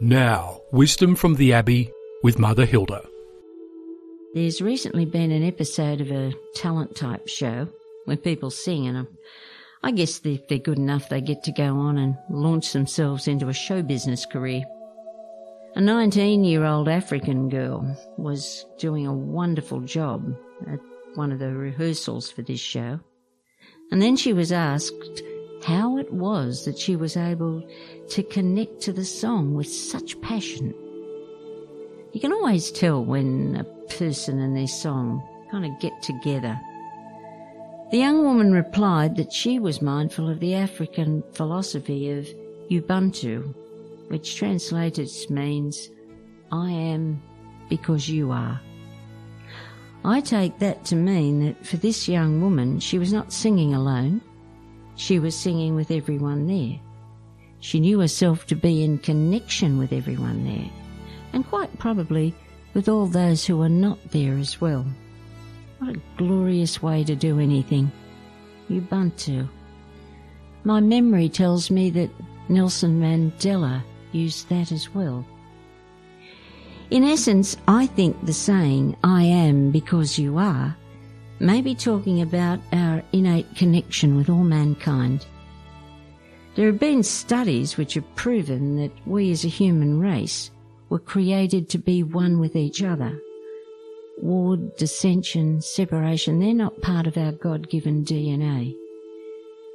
Now, wisdom from the Abbey with Mother Hilda. There's recently been an episode of a talent type show where people sing, and I guess if they're good enough, they get to go on and launch themselves into a show business career. A 19 year old African girl was doing a wonderful job at one of the rehearsals for this show. And then she was asked how it was that she was able to connect to the song with such passion. You can always tell when a person and their song kind of get together. The young woman replied that she was mindful of the African philosophy of Ubuntu, which translated means, I am because you are. I take that to mean that for this young woman, she was not singing alone. She was singing with everyone there. She knew herself to be in connection with everyone there, and quite probably with all those who were not there as well. What a glorious way to do anything. Ubuntu. My memory tells me that Nelson Mandela used that as well. In essence, I think the saying, I am because you are, may be talking about our innate connection with all mankind. There have been studies which have proven that we as a human race were created to be one with each other. War, dissension, separation, they're not part of our God given DNA.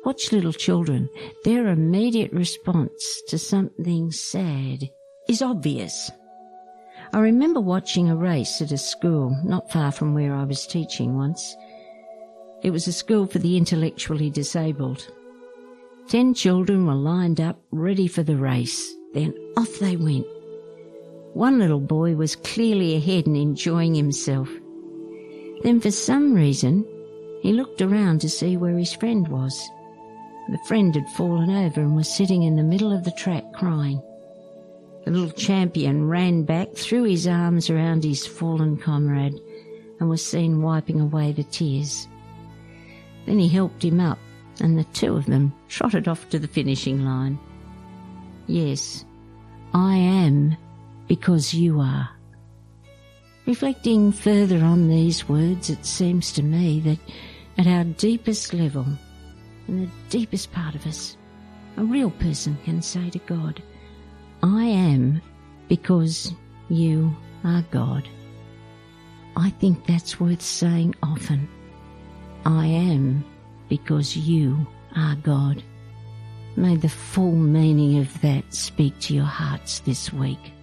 Watch little children. Their immediate response to something sad is obvious. I remember watching a race at a school not far from where I was teaching once. It was a school for the intellectually disabled. Ten children were lined up ready for the race. Then off they went. One little boy was clearly ahead and enjoying himself. Then for some reason, he looked around to see where his friend was. The friend had fallen over and was sitting in the middle of the track crying. The little champion ran back, threw his arms around his fallen comrade, and was seen wiping away the tears. Then he helped him up, and the two of them trotted off to the finishing line. Yes, I am because you are. Reflecting further on these words, it seems to me that at our deepest level, in the deepest part of us, a real person can say to God, I am because you are God. I think that's worth saying often. I am because you are God. May the full meaning of that speak to your hearts this week.